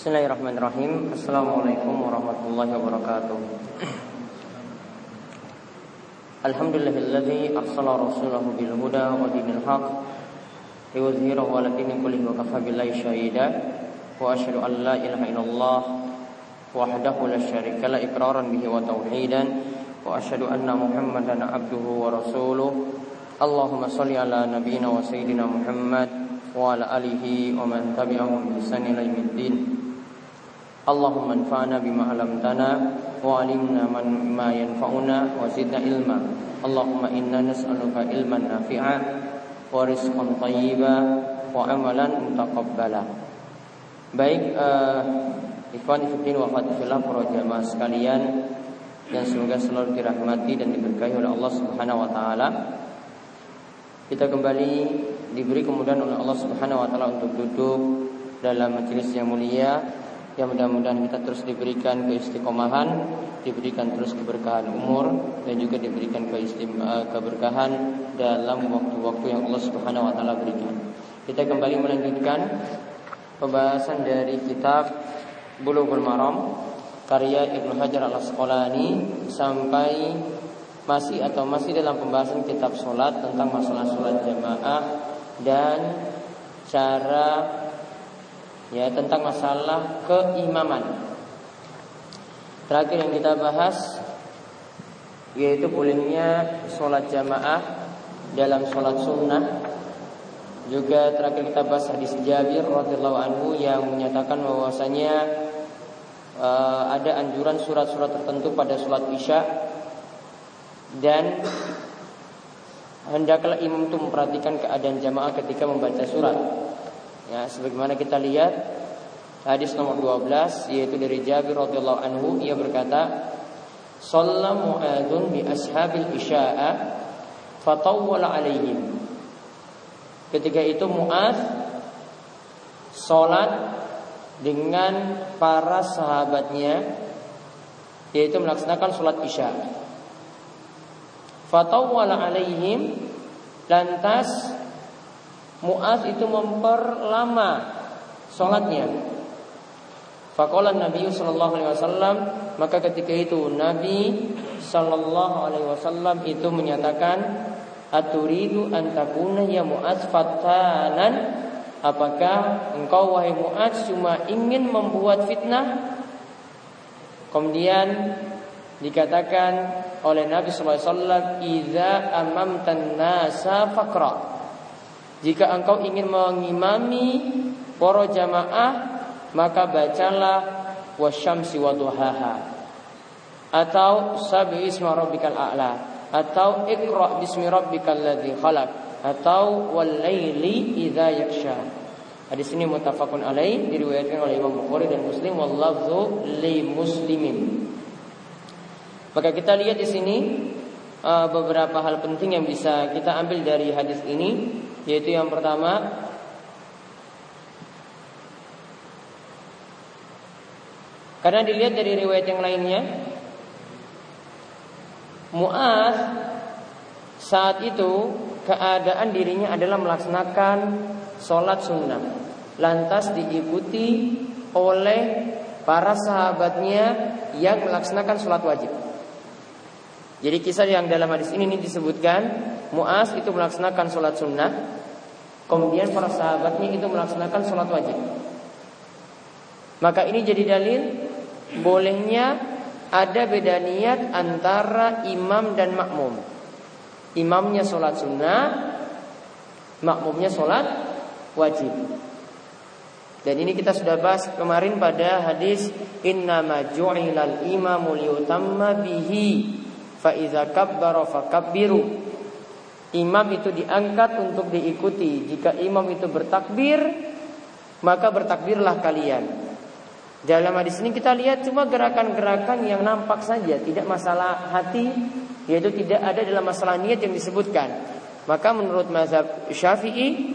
Bismillahirrahmanirrahim. Assalamualaikum warahmatullahi wabarakatuh. Alhamdulillahilladzi arsala rasulahu bil huda wa dinil haq liyudhhirahu ala dini kullihi wa kafa billahi syahida wa asyhadu an la ilaha illallah wahdahu la syarika la iqraran bihi wa tauhidan wa asyhadu anna muhammadan abduhu wa rasuluh. Allahumma salli ala nabiyyina wa sayyidina Muhammad wa ala alihi wa man tabi'ahum bi ihsan ila yaumiddin Allahumma 'allamtana wa 'allimna ma yanfa'una wa zidna ilma. Allahumma inna nas'aluka ilman nafi'a wa rizqan thayyiba wa amalan mutaqabbala. Baik uh, ikhwan fillah wa fillah para jamaah sekalian yang semoga selalu dirahmati dan diberkahi oleh Allah Subhanahu wa taala. Kita kembali diberi kemudahan oleh Allah Subhanahu wa taala untuk duduk dalam majelis yang mulia Ya mudah-mudahan kita terus diberikan keistiqomahan, diberikan terus keberkahan umur dan juga diberikan uh, keberkahan dalam waktu-waktu yang Allah Subhanahu wa taala berikan. Kita kembali melanjutkan pembahasan dari kitab Bulughul Maram karya Ibnu Hajar Al-Asqalani sampai masih atau masih dalam pembahasan kitab sholat tentang masalah sholat jamaah dan cara ya tentang masalah keimaman. Terakhir yang kita bahas yaitu bolehnya sholat jamaah dalam sholat sunnah. Juga terakhir kita bahas hadis Jabir radhiyallahu anhu yang menyatakan bahwasanya uh, ada anjuran surat-surat tertentu pada sholat isya dan hendaklah imam itu memperhatikan keadaan jamaah ketika membaca surat. Ya, sebagaimana kita lihat hadis nomor 12 yaitu dari Jabir radhiyallahu anhu ia berkata, "Shalla Mu'adzun bi ashabil isya'a fatawwala alaihim." Ketika itu Mu'adz salat dengan para sahabatnya yaitu melaksanakan sholat isya. Fatawwala alaihim lantas Mu'az itu memperlama sholatnya. Fakolan Nabi Sallallahu Alaihi Wasallam maka ketika itu Nabi Sallallahu Alaihi Wasallam itu menyatakan Aturidu antakuna ya Mu'az fatanan? Apakah engkau wahai Mu'az cuma ingin membuat fitnah? Kemudian dikatakan oleh Nabi Sallallahu Alaihi Wasallam Iza amamtan nasa fakra jika engkau ingin mengimami para jamaah, maka bacalah wasyamsi waduhaha atau sabi isma rabbikal a'la atau ikra bismi rabbikal ladzi khalaq atau wal laili idza yaksha. Hadis ini alaih diriwayatkan oleh Imam Bukhari dan Muslim wallafzu li muslimin. Maka kita lihat di sini uh, beberapa hal penting yang bisa kita ambil dari hadis ini yaitu yang pertama Karena dilihat dari riwayat yang lainnya Mu'az saat itu keadaan dirinya adalah melaksanakan sholat sunnah. Lantas diikuti oleh para sahabatnya yang melaksanakan sholat wajib Jadi kisah yang dalam hadis ini, ini disebutkan Mu'az itu melaksanakan sholat sunnah Kemudian para sahabatnya itu melaksanakan sholat wajib. Maka ini jadi dalil Bolehnya ada beda niat antara imam dan makmum. Imamnya sholat sunnah Makmumnya sholat wajib. Dan ini kita sudah bahas kemarin pada hadis Inna ju'ilal imamu liyutamma bihi fa iza kabbara fakabbiru Imam itu diangkat untuk diikuti. Jika imam itu bertakbir, maka bertakbirlah kalian. Dalam hadis ini kita lihat cuma gerakan-gerakan yang nampak saja, tidak masalah hati, yaitu tidak ada dalam masalah niat yang disebutkan. Maka menurut mazhab Syafi'i,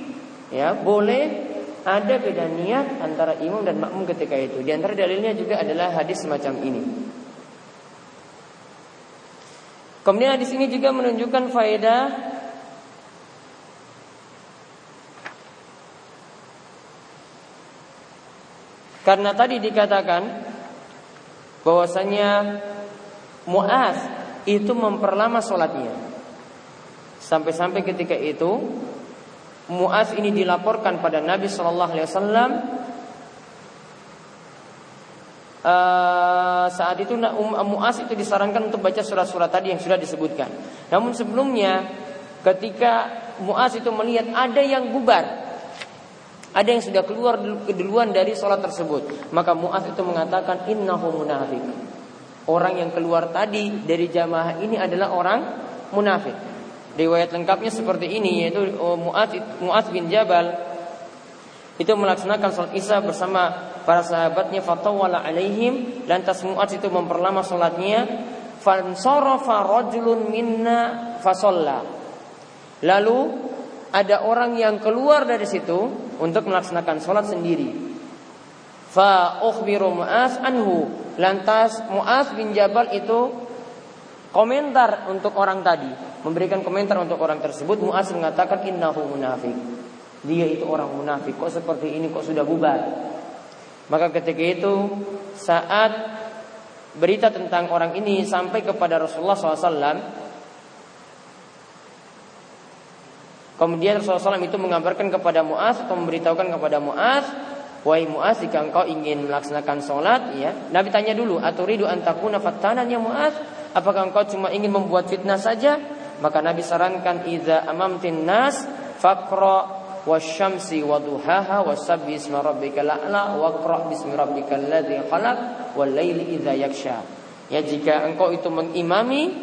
ya boleh ada beda niat antara imam dan makmum ketika itu. Di antara dalilnya juga adalah hadis semacam ini. Kemudian hadis ini juga menunjukkan faedah Karena tadi dikatakan bahwasanya Muaz itu memperlama sholatnya. Sampai-sampai ketika itu Muaz ini dilaporkan pada Nabi Shallallahu Alaihi Wasallam Uh, saat itu um, Muaz itu disarankan untuk baca surat-surat tadi yang sudah disebutkan. Namun sebelumnya ketika Muaz itu melihat ada yang bubar, ada yang sudah keluar keduluan dari sholat tersebut, maka Muaz itu mengatakan innahu munafik. Orang yang keluar tadi dari jamaah ini adalah orang munafik. Riwayat lengkapnya seperti ini yaitu oh, Muaz Muaz bin Jabal itu melaksanakan sholat isya bersama para sahabatnya fatawala alaihim. Lantas Mu'adz itu memperlama salatnya. Fansarafa rajulun minna fasalla lalu ada orang yang keluar dari situ untuk melaksanakan sholat sendiri. Fa ukhbiru Mu'az anhu. Lantas Mu'az bin Jabal itu komentar untuk orang tadi. Memberikan komentar untuk orang tersebut. Mu'az mengatakan innahu munafik dia itu orang munafik. Kok seperti ini? Kok sudah bubar? Maka ketika itu saat berita tentang orang ini sampai kepada Rasulullah SAW, kemudian Rasulullah SAW itu mengabarkan kepada Muaz atau memberitahukan kepada Muaz, wahai Muaz jika engkau ingin melaksanakan sholat, ya. Nabi tanya dulu, aturidu antakuna fattanan ya Muaz, apakah engkau cuma ingin membuat fitnah saja? Maka Nabi sarankan idza amamtin nas faqra wasyamsi waduhaha wasabbi isma rabbikal a'la wa qra bismi rabbikal ladzi khalaq wal laili idza yaksha. Ya jika engkau itu mengimami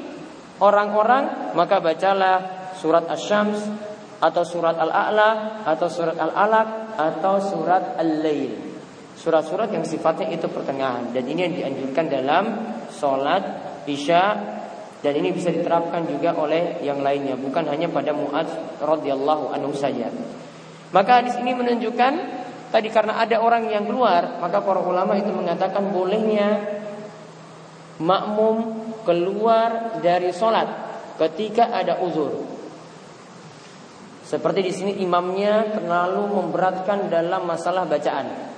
orang-orang maka bacalah surat Asy-Syams atau surat Al-A'la atau surat Al-Alaq atau surat Al-Lail. Surat-surat yang sifatnya itu pertengahan dan ini yang dianjurkan dalam sholat isya dan ini bisa diterapkan juga oleh yang lainnya bukan hanya pada Muaz radhiyallahu anhu saja. Maka di sini menunjukkan tadi karena ada orang yang keluar, maka para ulama itu mengatakan bolehnya makmum keluar dari sholat ketika ada uzur. Seperti di sini imamnya terlalu memberatkan dalam masalah bacaan.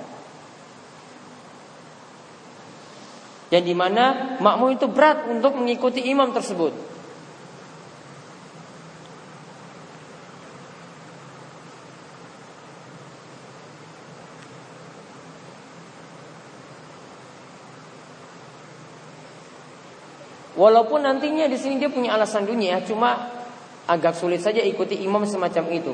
Dan di mana makmum itu berat untuk mengikuti imam tersebut. Walaupun nantinya di sini dia punya alasan dunia, cuma agak sulit saja ikuti imam semacam itu.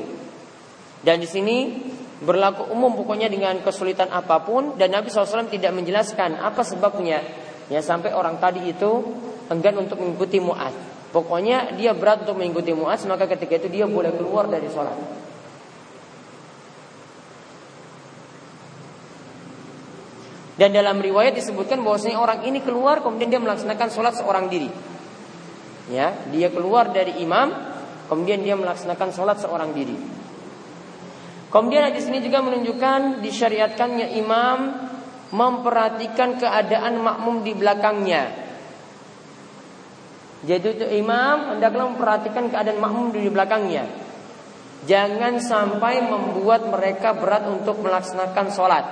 Dan di sini berlaku umum pokoknya dengan kesulitan apa pun dan Nabi SAW tidak menjelaskan apa sebabnya ya sampai orang tadi itu enggan untuk mengikuti muat. Pokoknya dia berat untuk mengikuti muat maka ketika itu dia boleh keluar dari sholat. Dan dalam riwayat disebutkan bahwasanya orang ini keluar kemudian dia melaksanakan sholat seorang diri. Ya, dia keluar dari imam, kemudian dia melaksanakan sholat seorang diri. Kemudian di sini juga menunjukkan disyariatkannya imam memperhatikan keadaan makmum di belakangnya. Jadi itu imam hendaklah memperhatikan keadaan makmum di belakangnya. Jangan sampai membuat mereka berat untuk melaksanakan sholat.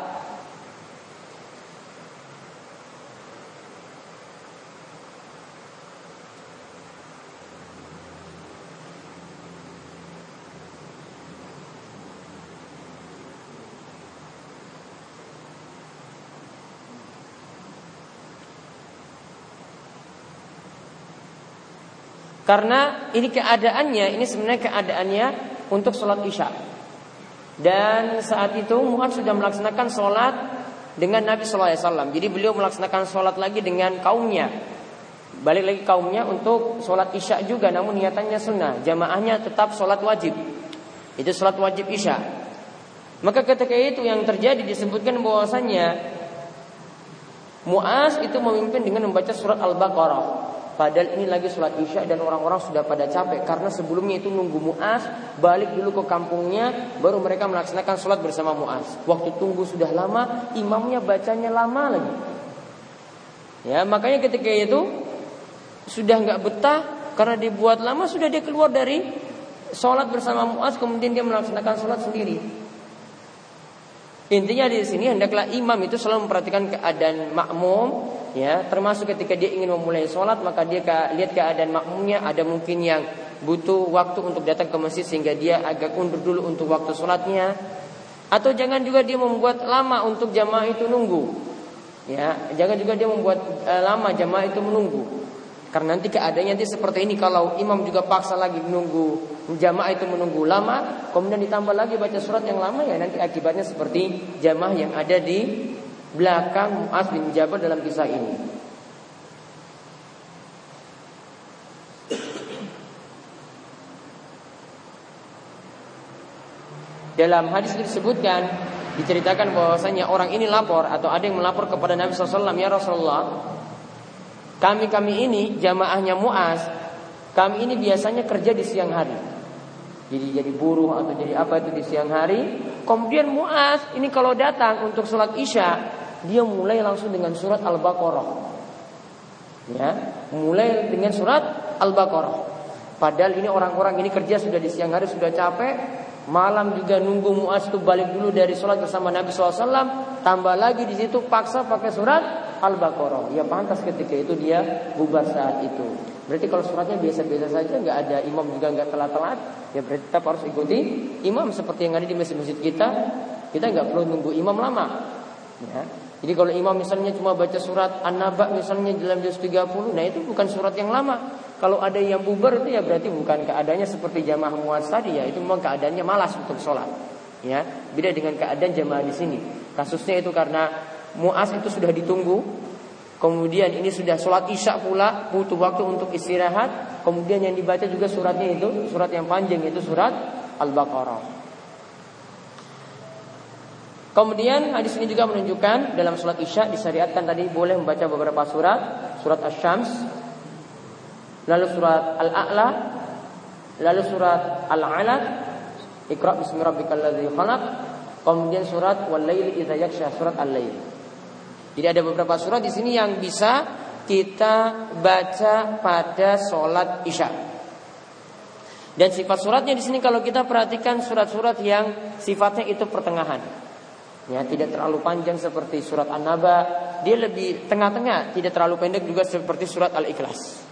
Karena ini keadaannya, ini sebenarnya keadaannya untuk sholat isya. Dan saat itu Muhammad sudah melaksanakan sholat dengan Nabi Sallallahu Alaihi Wasallam. Jadi beliau melaksanakan sholat lagi dengan kaumnya. Balik lagi kaumnya untuk sholat isya juga, namun niatannya sunnah. Jamaahnya tetap sholat wajib. Itu sholat wajib isya. Maka ketika itu yang terjadi disebutkan bahwasanya Muaz itu memimpin dengan membaca surat Al-Baqarah. Padahal ini lagi sholat isya dan orang-orang sudah pada capek karena sebelumnya itu nunggu muas balik dulu ke kampungnya baru mereka melaksanakan sholat bersama muas. Waktu tunggu sudah lama, imamnya bacanya lama lagi. Ya makanya ketika itu sudah nggak betah karena dibuat lama sudah dia keluar dari sholat bersama muas kemudian dia melaksanakan sholat sendiri. Intinya di sini hendaklah imam itu selalu memperhatikan keadaan makmum, ya, termasuk ketika dia ingin memulai sholat maka dia lihat keadaan makmumnya ada mungkin yang butuh waktu untuk datang ke masjid sehingga dia agak undur dulu untuk waktu sholatnya, atau jangan juga dia membuat lama untuk jamaah itu nunggu, ya, jangan juga dia membuat uh, lama jamaah itu menunggu. Karena nanti keadaannya nanti seperti ini kalau imam juga paksa lagi menunggu jamaah itu menunggu lama, kemudian ditambah lagi baca surat yang lama ya nanti akibatnya seperti jamaah yang ada di belakang Muaz bin Jabal dalam kisah ini. Dalam hadis disebutkan diceritakan bahwasanya orang ini lapor atau ada yang melapor kepada Nabi SAW ya Rasulullah kami-kami ini jamaahnya Muaz, kami ini biasanya kerja di siang hari. Jadi jadi buruh atau jadi apa itu di siang hari. Kemudian Muaz ini kalau datang untuk sholat isya, dia mulai langsung dengan surat Al-Baqarah. Ya, mulai dengan surat Al-Baqarah. Padahal ini orang-orang ini kerja sudah di siang hari sudah capek, malam juga nunggu Muaz itu balik dulu dari sholat bersama Nabi SAW, tambah lagi di situ paksa pakai surat Al-Baqarah. Ya pantas ketika itu dia bubar saat itu. Berarti kalau suratnya biasa-biasa saja, nggak ada imam juga nggak telat-telat, ya berarti kita harus ikuti imam seperti yang ada di masjid-masjid kita. Kita nggak perlu nunggu imam lama. Ya. Jadi kalau imam misalnya cuma baca surat An-Naba misalnya dalam juz 30, nah itu bukan surat yang lama. Kalau ada yang bubar itu ya berarti bukan keadaannya seperti jamaah muaz tadi ya, itu memang keadaannya malas untuk sholat. Ya, beda dengan keadaan jamaah di sini. Kasusnya itu karena Muas itu sudah ditunggu. Kemudian ini sudah sholat isya pula butuh waktu untuk istirahat. Kemudian yang dibaca juga suratnya itu surat yang panjang itu surat Al-Baqarah. Kemudian hadis ini juga menunjukkan dalam sholat isya disyariatkan tadi boleh membaca beberapa surat, surat Asy-Syams, lalu surat Al-A'la, lalu surat Al-Alaq, Iqra bismi rabbikal ladzi khalaq, kemudian surat Wal-Laili idza yaghsha, surat Al-Lail. Jadi ada beberapa surat di sini yang bisa kita baca pada sholat isya. Dan sifat suratnya di sini kalau kita perhatikan surat-surat yang sifatnya itu pertengahan. Ya, tidak terlalu panjang seperti surat An-Naba, dia lebih tengah-tengah, tidak terlalu pendek juga seperti surat Al-Ikhlas.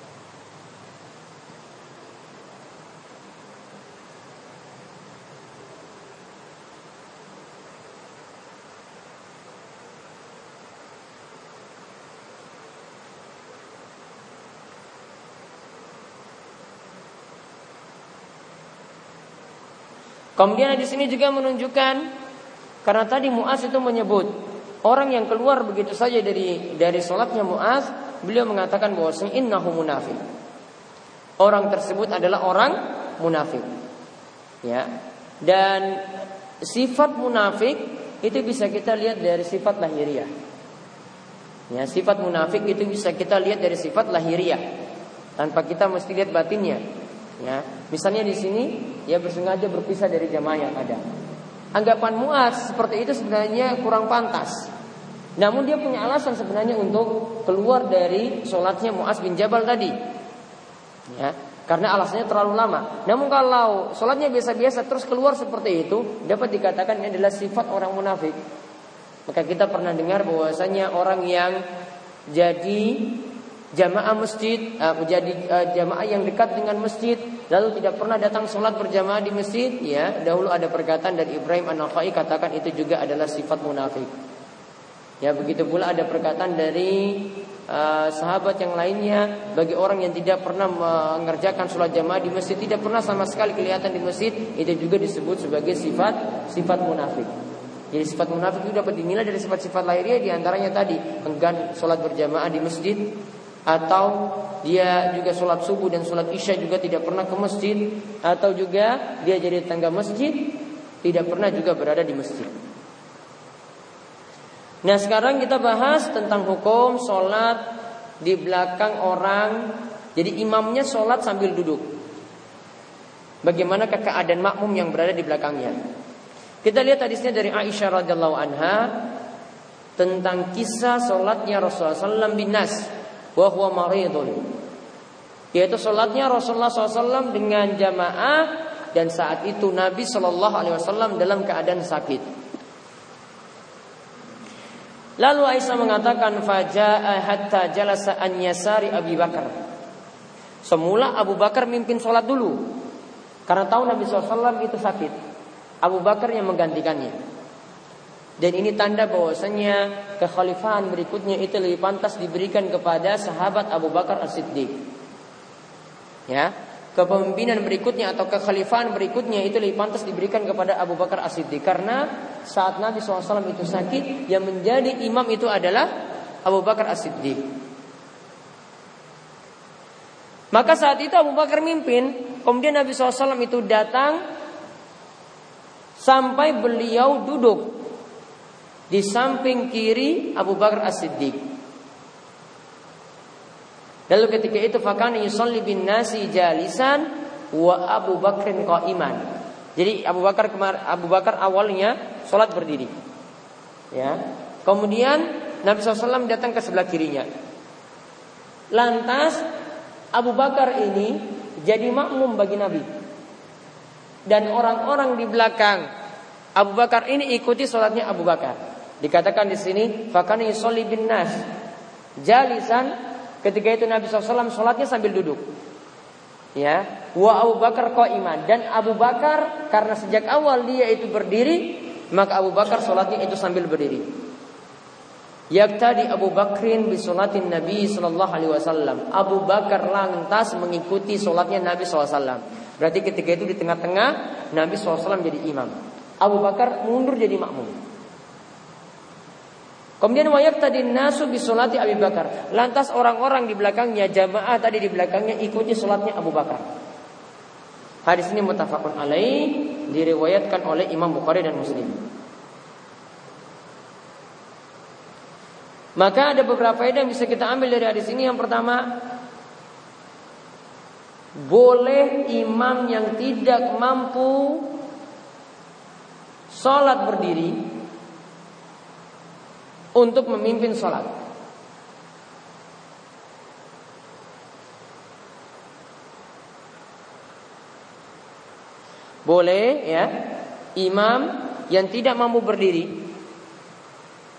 Kemudian di sini juga menunjukkan karena tadi Muaz itu menyebut orang yang keluar begitu saja dari dari sholatnya Muaz, beliau mengatakan bahwa innahu munafik. Orang tersebut adalah orang munafik. Ya. Dan sifat munafik itu bisa kita lihat dari sifat lahiriah. Ya, sifat munafik itu bisa kita lihat dari sifat lahiriah. Tanpa kita mesti lihat batinnya. Ya, misalnya di sini dia bersengaja berpisah dari jamaah yang ada. Anggapan Muaz seperti itu sebenarnya kurang pantas. Namun dia punya alasan sebenarnya untuk keluar dari sholatnya Muaz bin Jabal tadi. Ya, karena alasannya terlalu lama. Namun kalau sholatnya biasa-biasa terus keluar seperti itu, dapat dikatakan ini adalah sifat orang munafik. Maka kita pernah dengar bahwasanya orang yang jadi jamaah masjid uh, menjadi uh, jamaah yang dekat dengan masjid lalu tidak pernah datang sholat berjamaah di masjid ya. Dahulu ada perkataan dari Ibrahim An-Nakhai katakan itu juga adalah sifat munafik. Ya begitu pula ada perkataan dari uh, sahabat yang lainnya bagi orang yang tidak pernah mengerjakan sholat jamaah di masjid tidak pernah sama sekali kelihatan di masjid itu juga disebut sebagai sifat sifat munafik. Jadi sifat munafik itu dapat dinilai dari sifat-sifat lahiriah di antaranya tadi enggan sholat berjamaah di masjid, atau dia juga sholat subuh dan sholat isya juga tidak pernah ke masjid atau juga dia jadi tangga masjid tidak pernah juga berada di masjid. Nah sekarang kita bahas tentang hukum sholat di belakang orang jadi imamnya sholat sambil duduk. Bagaimana keadaan makmum yang berada di belakangnya? Kita lihat hadisnya dari Aisyah radhiyallahu anha tentang kisah sholatnya Rasulullah SAW bin Nas wa huwa maridun. Yaitu salatnya Rasulullah SAW dengan jamaah dan saat itu Nabi Wasallam dalam keadaan sakit. Lalu Aisyah mengatakan faja'a hatta jalasa an yasari Abi Bakar. Semula Abu Bakar mimpin sholat dulu. Karena tahu Nabi SAW itu sakit. Abu Bakar yang menggantikannya. Dan ini tanda bahwasanya kekhalifahan berikutnya itu lebih pantas diberikan kepada sahabat Abu Bakar As-Siddiq. Ya, kepemimpinan berikutnya atau kekhalifahan berikutnya itu lebih pantas diberikan kepada Abu Bakar As-Siddiq karena saat Nabi SAW itu sakit yang menjadi imam itu adalah Abu Bakar As-Siddiq. Maka saat itu Abu Bakar mimpin, kemudian Nabi SAW itu datang sampai beliau duduk di samping kiri Abu Bakar As-Siddiq. Lalu ketika itu fakana yusalli bin nasi jalisan wa Abu Bakrin qa'iman. Jadi Abu Bakar kemar Abu Bakar awalnya sholat berdiri. Ya. Kemudian Nabi SAW datang ke sebelah kirinya. Lantas Abu Bakar ini jadi makmum bagi Nabi. Dan orang-orang di belakang Abu Bakar ini ikuti sholatnya Abu Bakar. Dikatakan di sini fakana yusalli bin nas jalisan Ketika itu Nabi SAW sholatnya sambil duduk. Ya, wa Abu Bakar iman dan Abu Bakar karena sejak awal dia itu berdiri, maka Abu Bakar sholatnya itu sambil berdiri. Yaktadi Abu Bakrin bisolatin Nabi Sallallahu Alaihi Wasallam. Abu Bakar lantas mengikuti sholatnya Nabi SAW. Berarti ketika itu di tengah-tengah Nabi SAW jadi imam. Abu Bakar mundur jadi makmum. Kemudian wayak tadi nasu bisolati Abu Bakar. Lantas orang-orang di belakangnya jamaah tadi di belakangnya ikuti solatnya Abu Bakar. Hadis ini mutafakun alaih diriwayatkan oleh Imam Bukhari dan Muslim. Maka ada beberapa faedah yang bisa kita ambil dari hadis ini. Yang pertama, boleh imam yang tidak mampu sholat berdiri untuk memimpin sholat. Boleh ya imam yang tidak mampu berdiri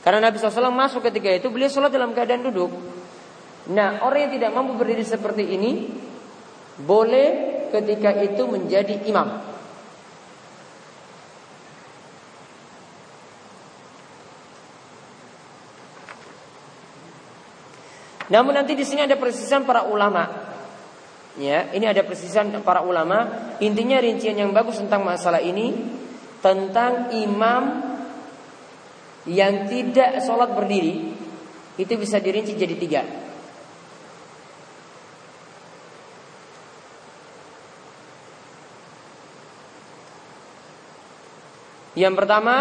karena Nabi SAW masuk ketika itu beliau sholat dalam keadaan duduk. Nah orang yang tidak mampu berdiri seperti ini boleh ketika itu menjadi imam. Namun nanti di sini ada persisian para ulama. Ya, ini ada persisian para ulama. Intinya rincian yang bagus tentang masalah ini tentang imam yang tidak sholat berdiri itu bisa dirinci jadi tiga. Yang pertama,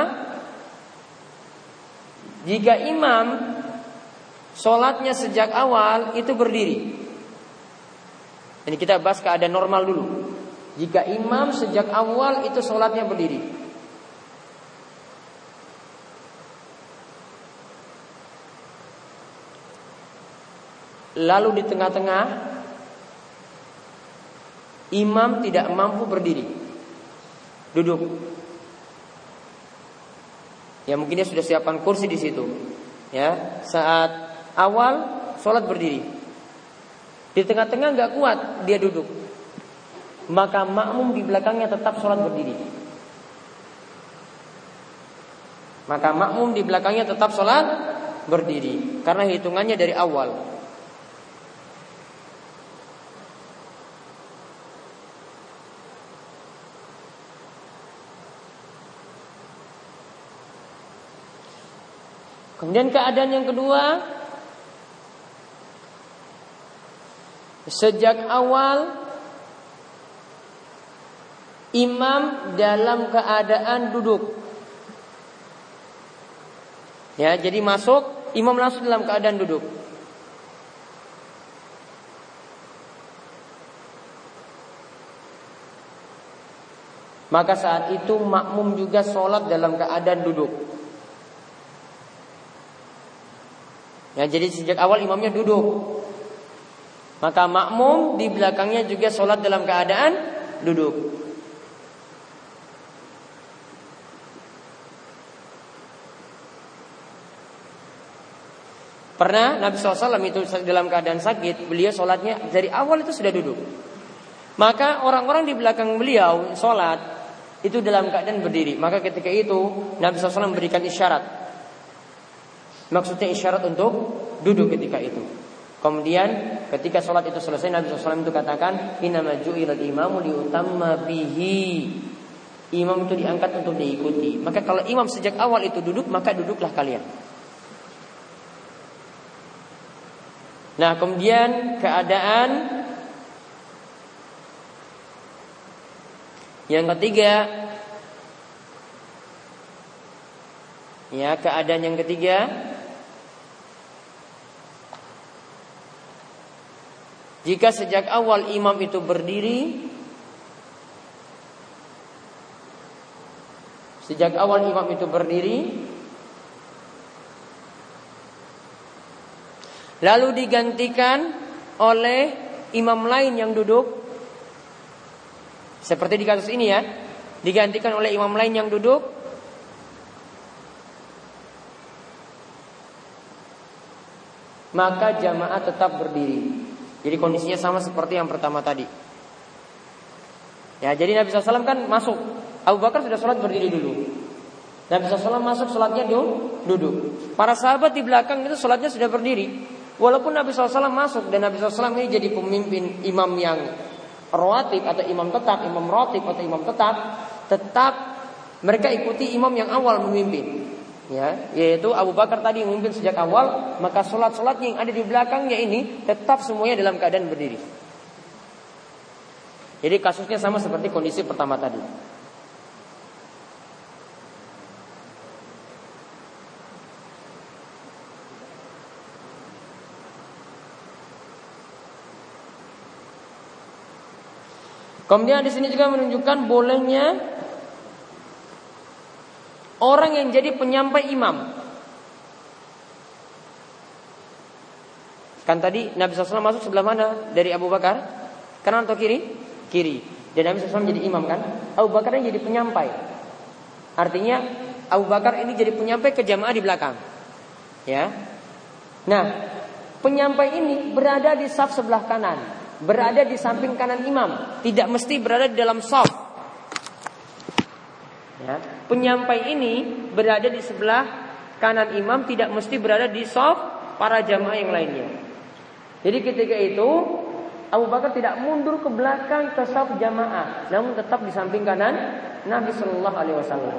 jika imam Sholatnya sejak awal itu berdiri. Ini kita bahas keadaan normal dulu. Jika imam sejak awal itu sholatnya berdiri. Lalu di tengah-tengah imam tidak mampu berdiri. Duduk. Ya mungkin dia sudah siapkan kursi di situ. Ya, saat awal sholat berdiri. Di tengah-tengah nggak kuat dia duduk. Maka makmum di belakangnya tetap sholat berdiri. Maka makmum di belakangnya tetap sholat berdiri. Karena hitungannya dari awal. Kemudian keadaan yang kedua Sejak awal imam dalam keadaan duduk. Ya, jadi masuk imam langsung dalam keadaan duduk. Maka saat itu makmum juga sholat dalam keadaan duduk. Ya, jadi sejak awal imamnya duduk. Maka makmum di belakangnya juga sholat dalam keadaan duduk. Pernah Nabi SAW itu dalam keadaan sakit, beliau sholatnya dari awal itu sudah duduk. Maka orang-orang di belakang beliau sholat itu dalam keadaan berdiri. Maka ketika itu Nabi SAW memberikan isyarat. Maksudnya isyarat untuk duduk ketika itu. Kemudian ketika sholat itu selesai Nabi SAW itu katakan Inama ju'ilal imamu liutamma bihi. Imam itu diangkat untuk diikuti. Maka kalau imam sejak awal itu duduk Maka duduklah kalian. Nah kemudian keadaan Yang ketiga Ya keadaan yang ketiga Jika sejak awal imam itu berdiri Sejak awal imam itu berdiri Lalu digantikan oleh imam lain yang duduk. Seperti di kasus ini ya Digantikan oleh imam lain yang duduk. Maka jamaah tetap berdiri jadi kondisinya sama seperti yang pertama tadi. Ya, jadi Nabi SAW kan masuk. Abu Bakar sudah sholat berdiri dulu. Nabi SAW masuk sholatnya duduk. Para sahabat di belakang itu sholatnya sudah berdiri. Walaupun Nabi SAW masuk dan Nabi SAW ini jadi pemimpin imam yang rawatib atau imam tetap, imam rotib atau imam tetap, tetap mereka ikuti imam yang awal memimpin ya yaitu Abu Bakar tadi memimpin sejak awal maka sholat-sholat yang ada di belakangnya ini tetap semuanya dalam keadaan berdiri. Jadi kasusnya sama seperti kondisi pertama tadi. Kemudian di sini juga menunjukkan bolehnya Orang yang jadi penyampai imam. Kan tadi Nabi SAW masuk sebelah mana dari Abu Bakar? Kanan atau kiri? Kiri. Dan Nabi SAW jadi imam kan? Abu Bakar yang jadi penyampai. Artinya Abu Bakar ini jadi penyampai ke jamaah di belakang. Ya. Nah, penyampai ini berada di saf sebelah kanan, berada di samping kanan imam, tidak mesti berada di dalam saf. Ya. Penyampai ini berada di sebelah kanan imam tidak mesti berada di soft para jamaah yang lainnya. Jadi ketika itu Abu Bakar tidak mundur ke belakang ke saf jamaah, namun tetap di samping kanan Nabi Shallallahu Alaihi Wasallam.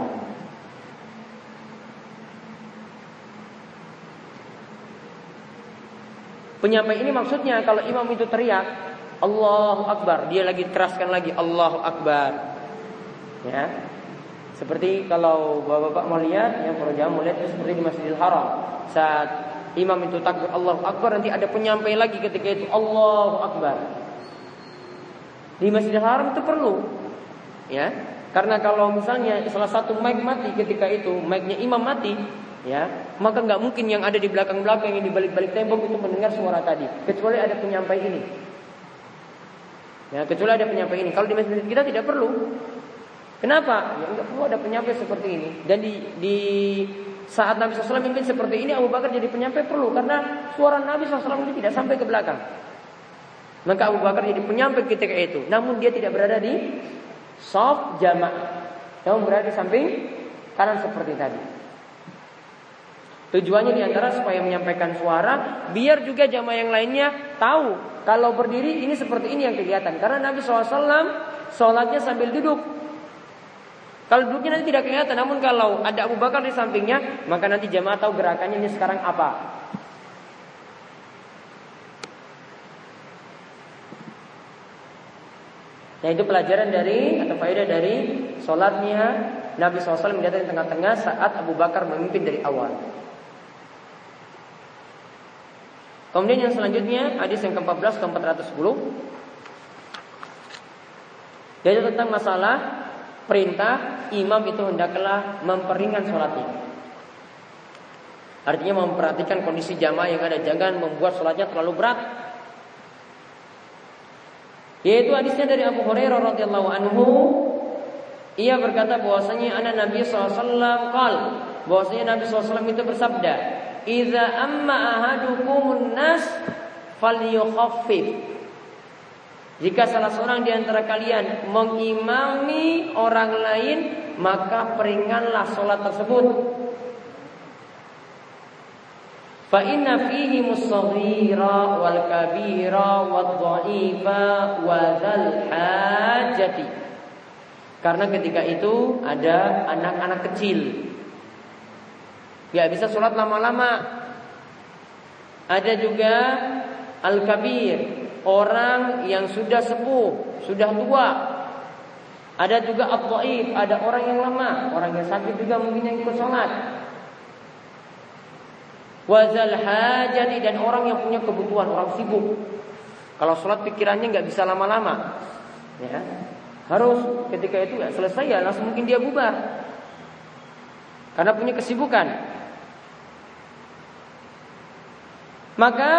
Penyampai ini maksudnya kalau imam itu teriak Allahu Akbar, dia lagi keraskan lagi Allahu Akbar. Ya, seperti kalau bapak-bapak mau lihat, yang para jamaah mau lihat itu seperti di Masjidil Haram. Saat imam itu takbir Allahu Akbar nanti ada penyampai lagi ketika itu Allahu Akbar. Di Masjidil Haram itu perlu. Ya. Karena kalau misalnya salah satu mic mati ketika itu, mic-nya imam mati, ya, maka nggak mungkin yang ada di belakang-belakang yang di balik-balik tembok itu mendengar suara tadi, kecuali ada penyampai ini. Ya, kecuali ada penyampai ini. Kalau di masjid kita tidak perlu. Kenapa? Ya enggak perlu ada penyampai seperti ini. Dan di, di saat Nabi SAW memimpin seperti ini, Abu Bakar jadi penyampai perlu karena suara Nabi SAW ini tidak sampai ke belakang. Maka Abu Bakar jadi penyampai ketika itu. Namun dia tidak berada di soft jamaah. Namun berada di samping kanan seperti tadi. Tujuannya di antara supaya menyampaikan suara, biar juga jamaah yang lainnya tahu kalau berdiri ini seperti ini yang kelihatan. Karena Nabi SAW sholatnya sambil duduk, kalau duduknya nanti tidak kelihatan, namun kalau ada Abu Bakar di sampingnya, maka nanti jamaah tahu gerakannya ini sekarang apa. Nah itu pelajaran dari atau faedah dari sholatnya Nabi SAW menjadi di tengah-tengah saat Abu Bakar memimpin dari awal. Kemudian yang selanjutnya hadis yang ke-14 ke-410 yaitu tentang masalah perintah imam itu hendaklah memperingan sholatnya. Artinya memperhatikan kondisi jamaah yang ada, jangan membuat sholatnya terlalu berat. Yaitu hadisnya dari Abu Hurairah radhiyallahu anhu, ia berkata bahwasanya anak Nabi SAW kal, bahwasanya Nabi SAW itu bersabda, "Idza amma ahadukumun nas falyukhaffif." Jika salah seorang di antara kalian mengimami orang lain, maka peringanlah sholat tersebut. Fa inna fihi musaghira wal kabira wal dha'ifa wa hajati. Karena ketika itu ada anak-anak kecil. Ya bisa sholat lama-lama. Ada juga al-kabir, orang yang sudah sepuh, sudah tua. Ada juga at ada orang yang lemah, orang yang sakit juga mungkin yang ikut sholat. Wazal hajati dan orang yang punya kebutuhan, orang sibuk. Kalau sholat pikirannya nggak bisa lama-lama, ya harus ketika itu ya selesai ya langsung mungkin dia bubar karena punya kesibukan. Maka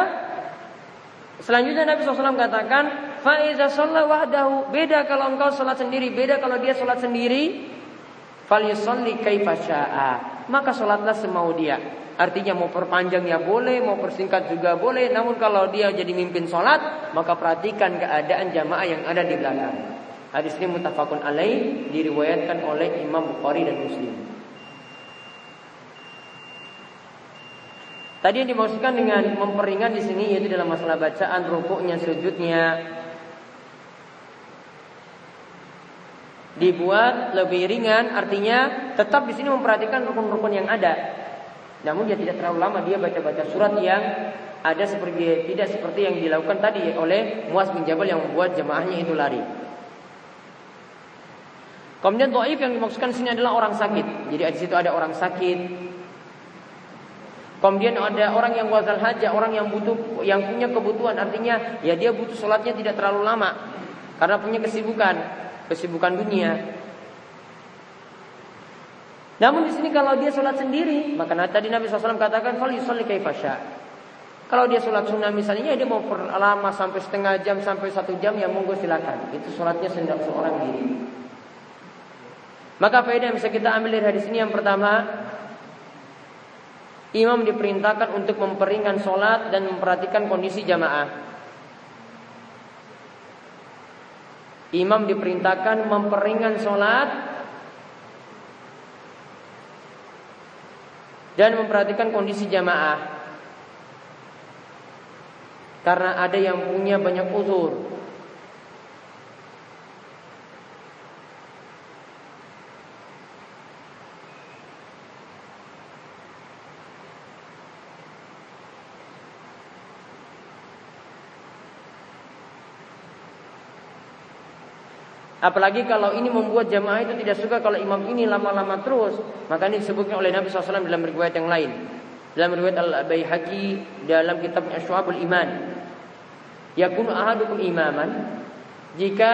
Selanjutnya Nabi SAW katakan, Faiza sholat wahdahu. Beda kalau engkau sholat sendiri, beda kalau dia sholat sendiri. Falyusalli kaifasya'a. Maka sholatlah semau dia. Artinya mau perpanjang ya boleh, mau persingkat juga boleh. Namun kalau dia jadi mimpin sholat, maka perhatikan keadaan jamaah yang ada di belakang. Hadis ini mutafakun alaih diriwayatkan oleh Imam Bukhari dan Muslim. Tadi yang dimaksudkan dengan memperingat di sini yaitu dalam masalah bacaan, rukuknya, sujudnya dibuat lebih ringan, artinya tetap di sini memperhatikan rukun-rukun yang ada. Namun dia tidak terlalu lama dia baca-baca surat yang ada seperti tidak seperti yang dilakukan tadi oleh Muaz bin Jabal yang membuat jemaahnya itu lari. Kemudian doif yang dimaksudkan sini adalah orang sakit. Jadi di situ ada orang sakit, Kemudian ada orang yang wazal haja, orang yang butuh, yang punya kebutuhan, artinya ya dia butuh sholatnya tidak terlalu lama karena punya kesibukan, kesibukan dunia. Namun di sini kalau dia sholat sendiri, maka tadi Nabi SAW katakan fal yusalli kaifasya. Kalau dia sholat sunnah misalnya dia mau lama sampai setengah jam sampai satu jam ya monggo silakan. Itu sholatnya sendiri seorang diri. Maka faedah yang bisa kita ambil dari hadis ini yang pertama Imam diperintahkan untuk memperingan sholat dan memperhatikan kondisi jamaah. Imam diperintahkan memperingan sholat dan memperhatikan kondisi jamaah. Karena ada yang punya banyak uzur. Apalagi kalau ini membuat jamaah itu tidak suka kalau imam ini lama-lama terus. Maka ini disebutkan oleh Nabi SAW dalam riwayat yang lain. Dalam riwayat Al-Baihaqi dalam kitab Asywabul Iman. Yakunu ahadukum imaman. Jika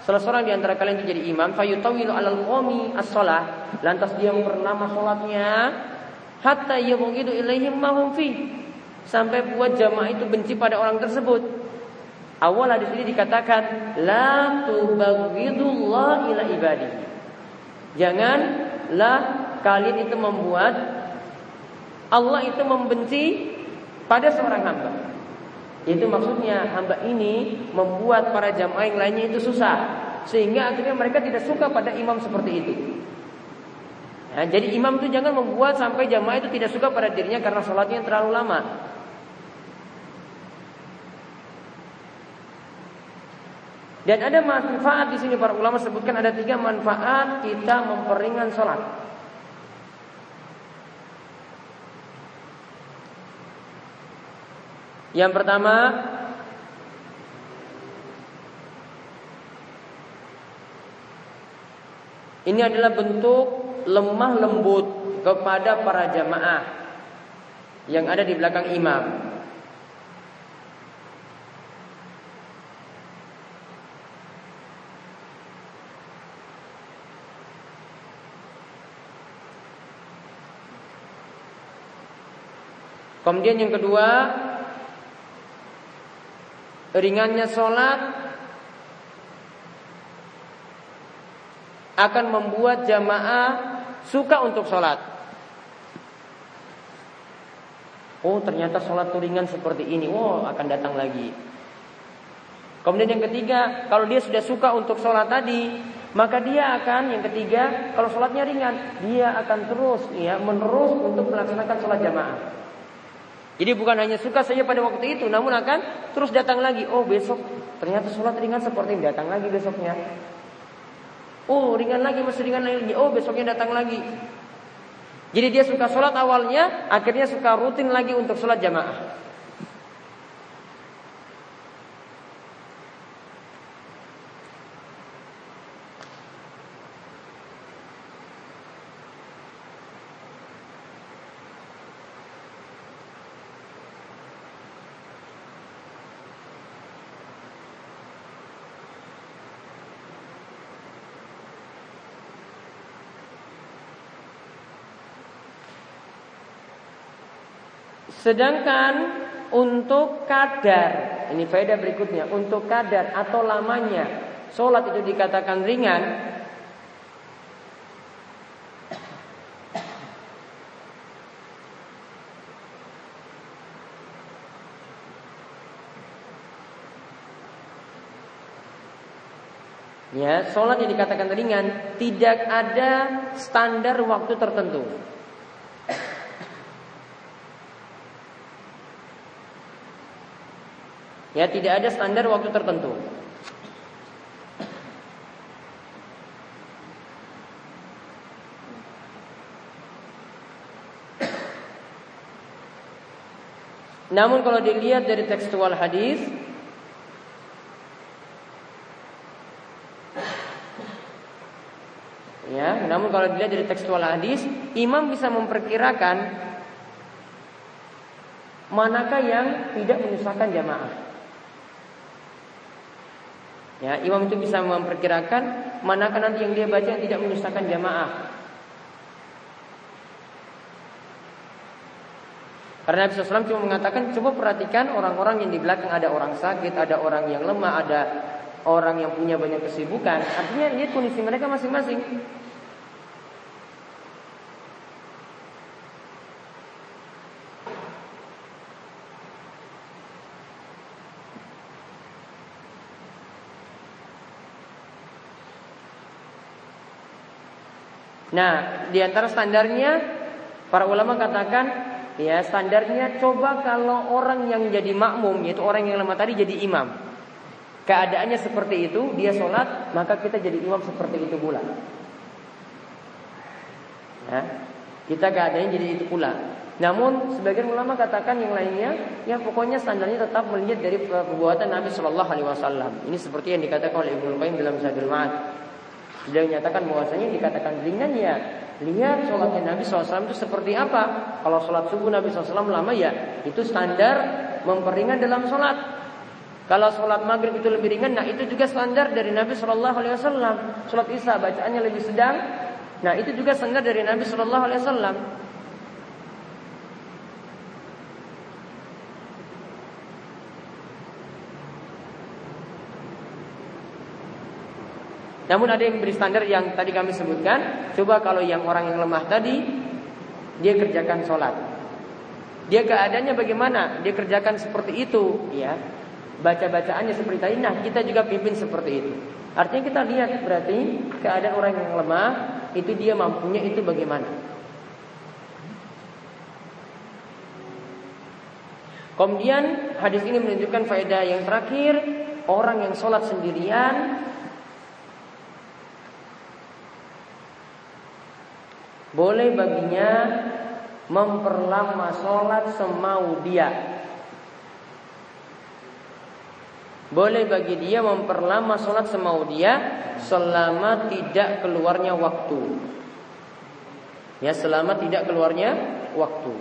salah seorang di antara kalian itu jadi imam, fayutawilu alal qawmi as-salah. Lantas dia memperlama sholatnya. Hatta yamugidu ilaihim mahum fi. Sampai buat jamaah itu benci pada orang tersebut. Awal di sini dikatakan la tubaghidullah ila ibadi. Janganlah kalian itu membuat Allah itu membenci pada seorang hamba. Itu maksudnya hamba ini membuat para jamaah yang lainnya itu susah sehingga akhirnya mereka tidak suka pada imam seperti itu. Nah, jadi imam itu jangan membuat sampai jamaah itu tidak suka pada dirinya karena sholatnya terlalu lama. Dan ada manfaat di sini para ulama sebutkan ada tiga manfaat kita memperingan sholat. Yang pertama Ini adalah bentuk lemah lembut kepada para jamaah yang ada di belakang imam. Kemudian yang kedua Ringannya sholat Akan membuat jamaah Suka untuk sholat Oh ternyata sholat turingan seperti ini. Oh akan datang lagi. Kemudian yang ketiga, kalau dia sudah suka untuk sholat tadi, maka dia akan yang ketiga, kalau sholatnya ringan, dia akan terus ya menerus untuk melaksanakan sholat jamaah. Jadi bukan hanya suka saja pada waktu itu, namun akan terus datang lagi. Oh besok ternyata sholat ringan seperti datang lagi besoknya. Oh ringan lagi, masih ringan lagi. Oh besoknya datang lagi. Jadi dia suka sholat awalnya, akhirnya suka rutin lagi untuk sholat jamaah. Sedangkan untuk kadar, ini faedah berikutnya, untuk kadar atau lamanya sholat itu dikatakan ringan, Ya, sholat yang dikatakan ringan tidak ada standar waktu tertentu. Ya, tidak ada standar waktu tertentu. Namun kalau dilihat dari tekstual hadis Ya, namun kalau dilihat dari tekstual hadis, imam bisa memperkirakan manakah yang tidak menyusahkan jamaah. Ya, imam itu bisa memperkirakan manakah nanti yang dia baca yang tidak menyusahkan jamaah. Karena Nabi SAW cuma mengatakan coba perhatikan orang-orang yang di belakang ada orang sakit, ada orang yang lemah, ada orang yang punya banyak kesibukan. Artinya lihat kondisi mereka masing-masing. Nah, di antara standarnya para ulama katakan ya standarnya coba kalau orang yang jadi makmum yaitu orang yang lemah tadi jadi imam. Keadaannya seperti itu, dia sholat, maka kita jadi imam seperti itu pula. Ya, kita keadaannya jadi itu pula. Namun sebagian ulama katakan yang lainnya, ya pokoknya standarnya tetap melihat dari perbuatan Nabi Shallallahu Alaihi Wasallam. Ini seperti yang dikatakan oleh Ibnu Qayyim dalam Zadul Ma'ad. Beliau menyatakan bahwasanya dikatakan ringan ya. Lihat sholatnya Nabi SAW itu seperti apa. Kalau sholat subuh Nabi SAW lama ya Itu standar memperingan dalam sholat. Kalau sholat maghrib itu lebih ringan Nah itu juga standar dari Nabi SAW Sholat isya bacaannya lebih sedang Nah itu juga standar dari Nabi SAW Namun ada yang beri standar yang tadi kami sebutkan. Coba kalau yang orang yang lemah tadi dia kerjakan sholat. Dia keadaannya bagaimana? Dia kerjakan seperti itu, ya. Baca-bacaannya seperti tadi. Nah, kita juga pimpin seperti itu. Artinya kita lihat berarti keadaan orang yang lemah itu dia mampunya itu bagaimana. Kemudian hadis ini menunjukkan faedah yang terakhir Orang yang sholat sendirian Boleh baginya memperlama sholat semau dia. Boleh bagi dia memperlama sholat semau dia selama tidak keluarnya waktu. Ya, selama tidak keluarnya waktu.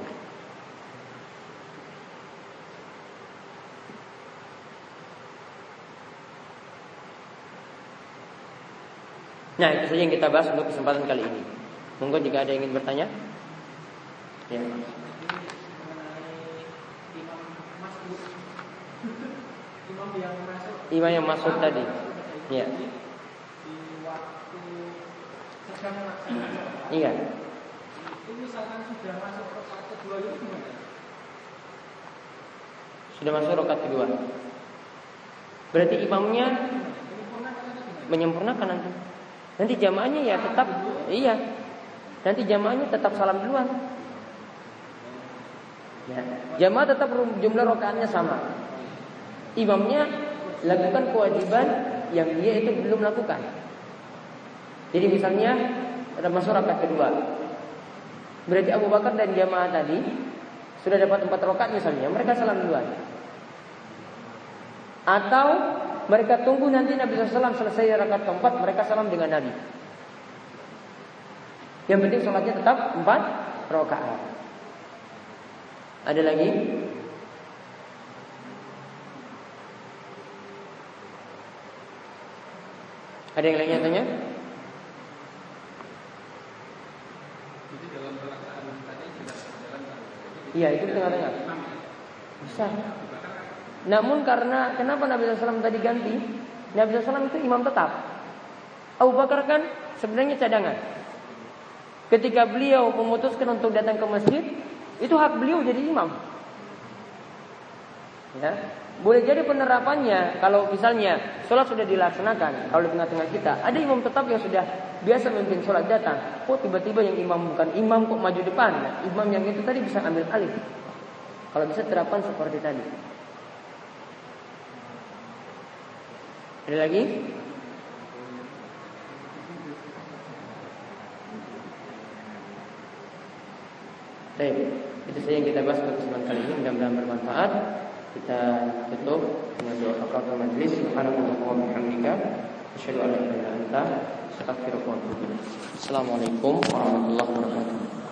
Nah, itu saja yang kita bahas untuk kesempatan kali ini. Monggo jika ada yang ingin bertanya. Ya. Imam yang masuk tadi. Ya. Iya. Sudah masuk rakaat kedua. Berarti imamnya menyempurnakan nanti. Nanti jamaahnya ya tetap iya. Nanti jamaahnya tetap salam duluan. Ya, jamaah tetap jumlah rakaatnya sama. Imamnya lakukan kewajiban yang dia itu belum lakukan. Jadi misalnya ada masuk rakaat kedua. Berarti Abu Bakar dan jamaah tadi sudah dapat empat rakaat misalnya, mereka salam duluan. Atau mereka tunggu nanti Nabi SAW selesai rakaat keempat, mereka salam dengan Nabi. Yang penting sholatnya tetap empat rakaat. Ada lagi? Ada yang lainnya tanya? Iya itu di tengah-tengah. Bisa. Namun karena kenapa Nabi SAW tadi ganti? Nabi SAW itu imam tetap. Abu Bakar kan sebenarnya cadangan. Ketika beliau memutuskan untuk datang ke masjid, itu hak beliau jadi imam. Ya, boleh jadi penerapannya kalau misalnya sholat sudah dilaksanakan, kalau di tengah-tengah kita ada imam tetap yang sudah biasa memimpin sholat datang, kok tiba-tiba yang imam bukan imam kok maju depan, nah, imam yang itu tadi bisa ambil alih. Kalau bisa terapan seperti tadi. Ada lagi? Baik, itu saja yang kita bahas pada kesempatan kali ini. Mudah-mudahan bermanfaat. Kita tutup dengan doa kafaratul majlis. Subhanallah wa bihamdika. Asyhadu an la ilaha illa anta Assalamualaikum warahmatullahi